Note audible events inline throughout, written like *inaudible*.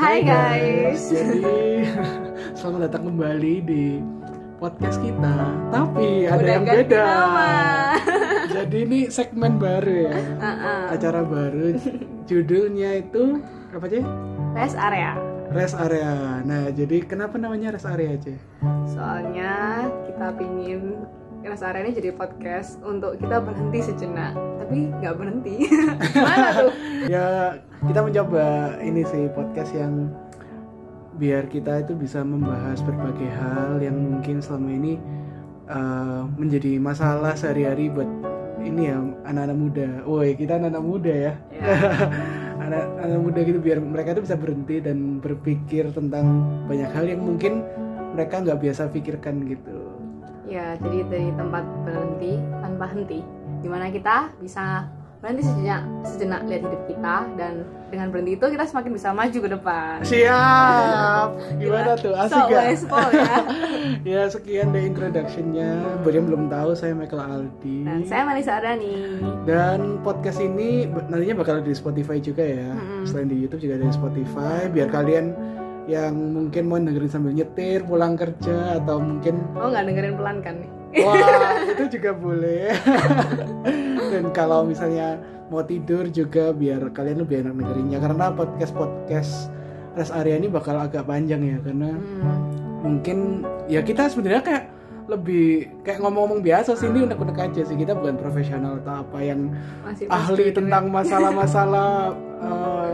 Hai guys. Jadi *laughs* selamat datang kembali di podcast kita. Tapi ada Udah yang beda. nama. *laughs* Jadi ini segmen baru ya. Uh-uh. Acara baru. Judulnya itu apa aja? Rest area. Rest area. Nah, jadi kenapa namanya rest area aja? Soalnya kita pingin area ini jadi podcast untuk kita berhenti sejenak. Tapi nggak berhenti. *laughs* Mana tuh? Ya, kita mencoba ini sih podcast yang biar kita itu bisa membahas berbagai hal yang mungkin selama ini uh, menjadi masalah sehari-hari buat ini ya anak-anak muda. Woi, kita anak-anak muda ya. Ya. *laughs* anak anak muda gitu biar mereka itu bisa berhenti dan berpikir tentang banyak hal yang mungkin mereka nggak biasa pikirkan gitu. Ya, jadi dari tempat berhenti tanpa henti, di mana kita bisa berhenti sejenak, sejenak lihat hidup kita dan dengan berhenti itu kita semakin bisa maju ke depan. Siap. Gimana tuh? Asik So, gak? ya. *laughs* ya sekian deh introductionnya. Buat yang belum tahu saya Michael Aldi. Dan saya Manisa Adani. Dan podcast ini nantinya bakal di Spotify juga ya. Mm-mm. Selain di YouTube juga ada di Spotify. Biar kalian yang mungkin mau dengerin sambil nyetir, pulang kerja atau mungkin Oh nggak dengerin pelan kan nih? wah *laughs* itu juga boleh. *laughs* Dan kalau misalnya mau tidur juga biar kalian lebih enak dengerinnya karena podcast podcast rest area ini bakal agak panjang ya karena Hmm. mungkin ya kita sebenarnya kayak lebih kayak ngomong-ngomong biasa sih ini unek-unek aja sih kita bukan profesional atau apa yang Masih ahli tentang masalah-masalah *laughs* eh,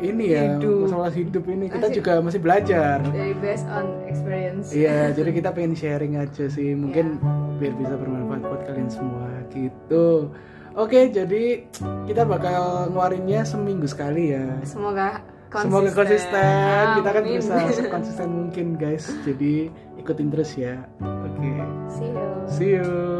ini ya Hidup. masalah hidup ini kita Masih- juga masih belajar dari based on experience. iya jadi kita pengen sharing aja sih mungkin biar bisa bermanfaat buat kalian semua gitu oke jadi kita bakal ngeluarinnya seminggu sekali ya Semoga konsisten. Semoga konsisten. Kita kan Amin. berusaha *laughs* sekonsisten mungkin guys. Jadi ikutin terus ya. Oke. See you. See you.